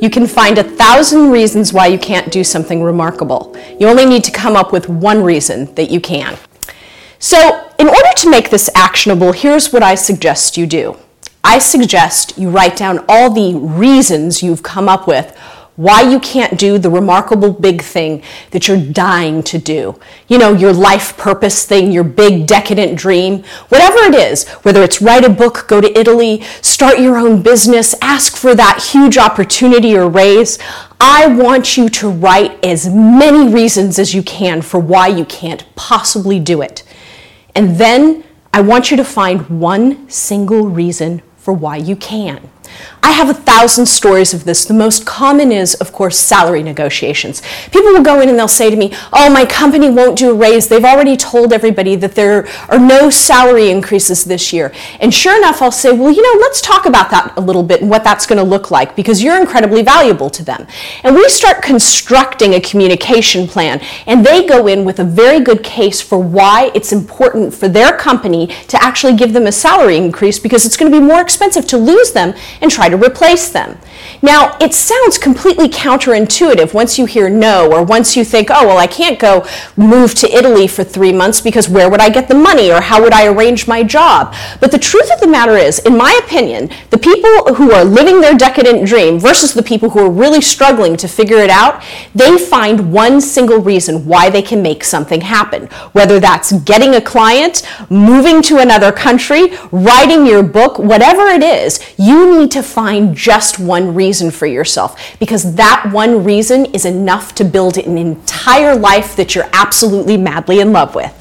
You can find a thousand reasons why you can't do something remarkable. You only need to come up with one reason that you can. So, in order to make this actionable, here's what I suggest you do. I suggest you write down all the reasons you've come up with why you can't do the remarkable big thing that you're dying to do. You know, your life purpose thing, your big decadent dream, whatever it is, whether it's write a book, go to Italy, start your own business, ask for that huge opportunity or raise. I want you to write as many reasons as you can for why you can't possibly do it. And then I want you to find one single reason for why you can. I have a thousand stories of this. The most common is, of course, salary negotiations. People will go in and they'll say to me, Oh, my company won't do a raise. They've already told everybody that there are no salary increases this year. And sure enough, I'll say, Well, you know, let's talk about that a little bit and what that's going to look like because you're incredibly valuable to them. And we start constructing a communication plan, and they go in with a very good case for why it's important for their company to actually give them a salary increase because it's going to be more expensive to lose them and try to replace them. Now, it sounds completely counterintuitive once you hear no, or once you think, oh, well, I can't go move to Italy for three months because where would I get the money, or how would I arrange my job? But the truth of the matter is, in my opinion, the people who are living their decadent dream versus the people who are really struggling to figure it out, they find one single reason why they can make something happen. Whether that's getting a client, moving to another country, writing your book, whatever it is, you need to find just one reason for yourself because that one reason is enough to build an entire life that you're absolutely madly in love with.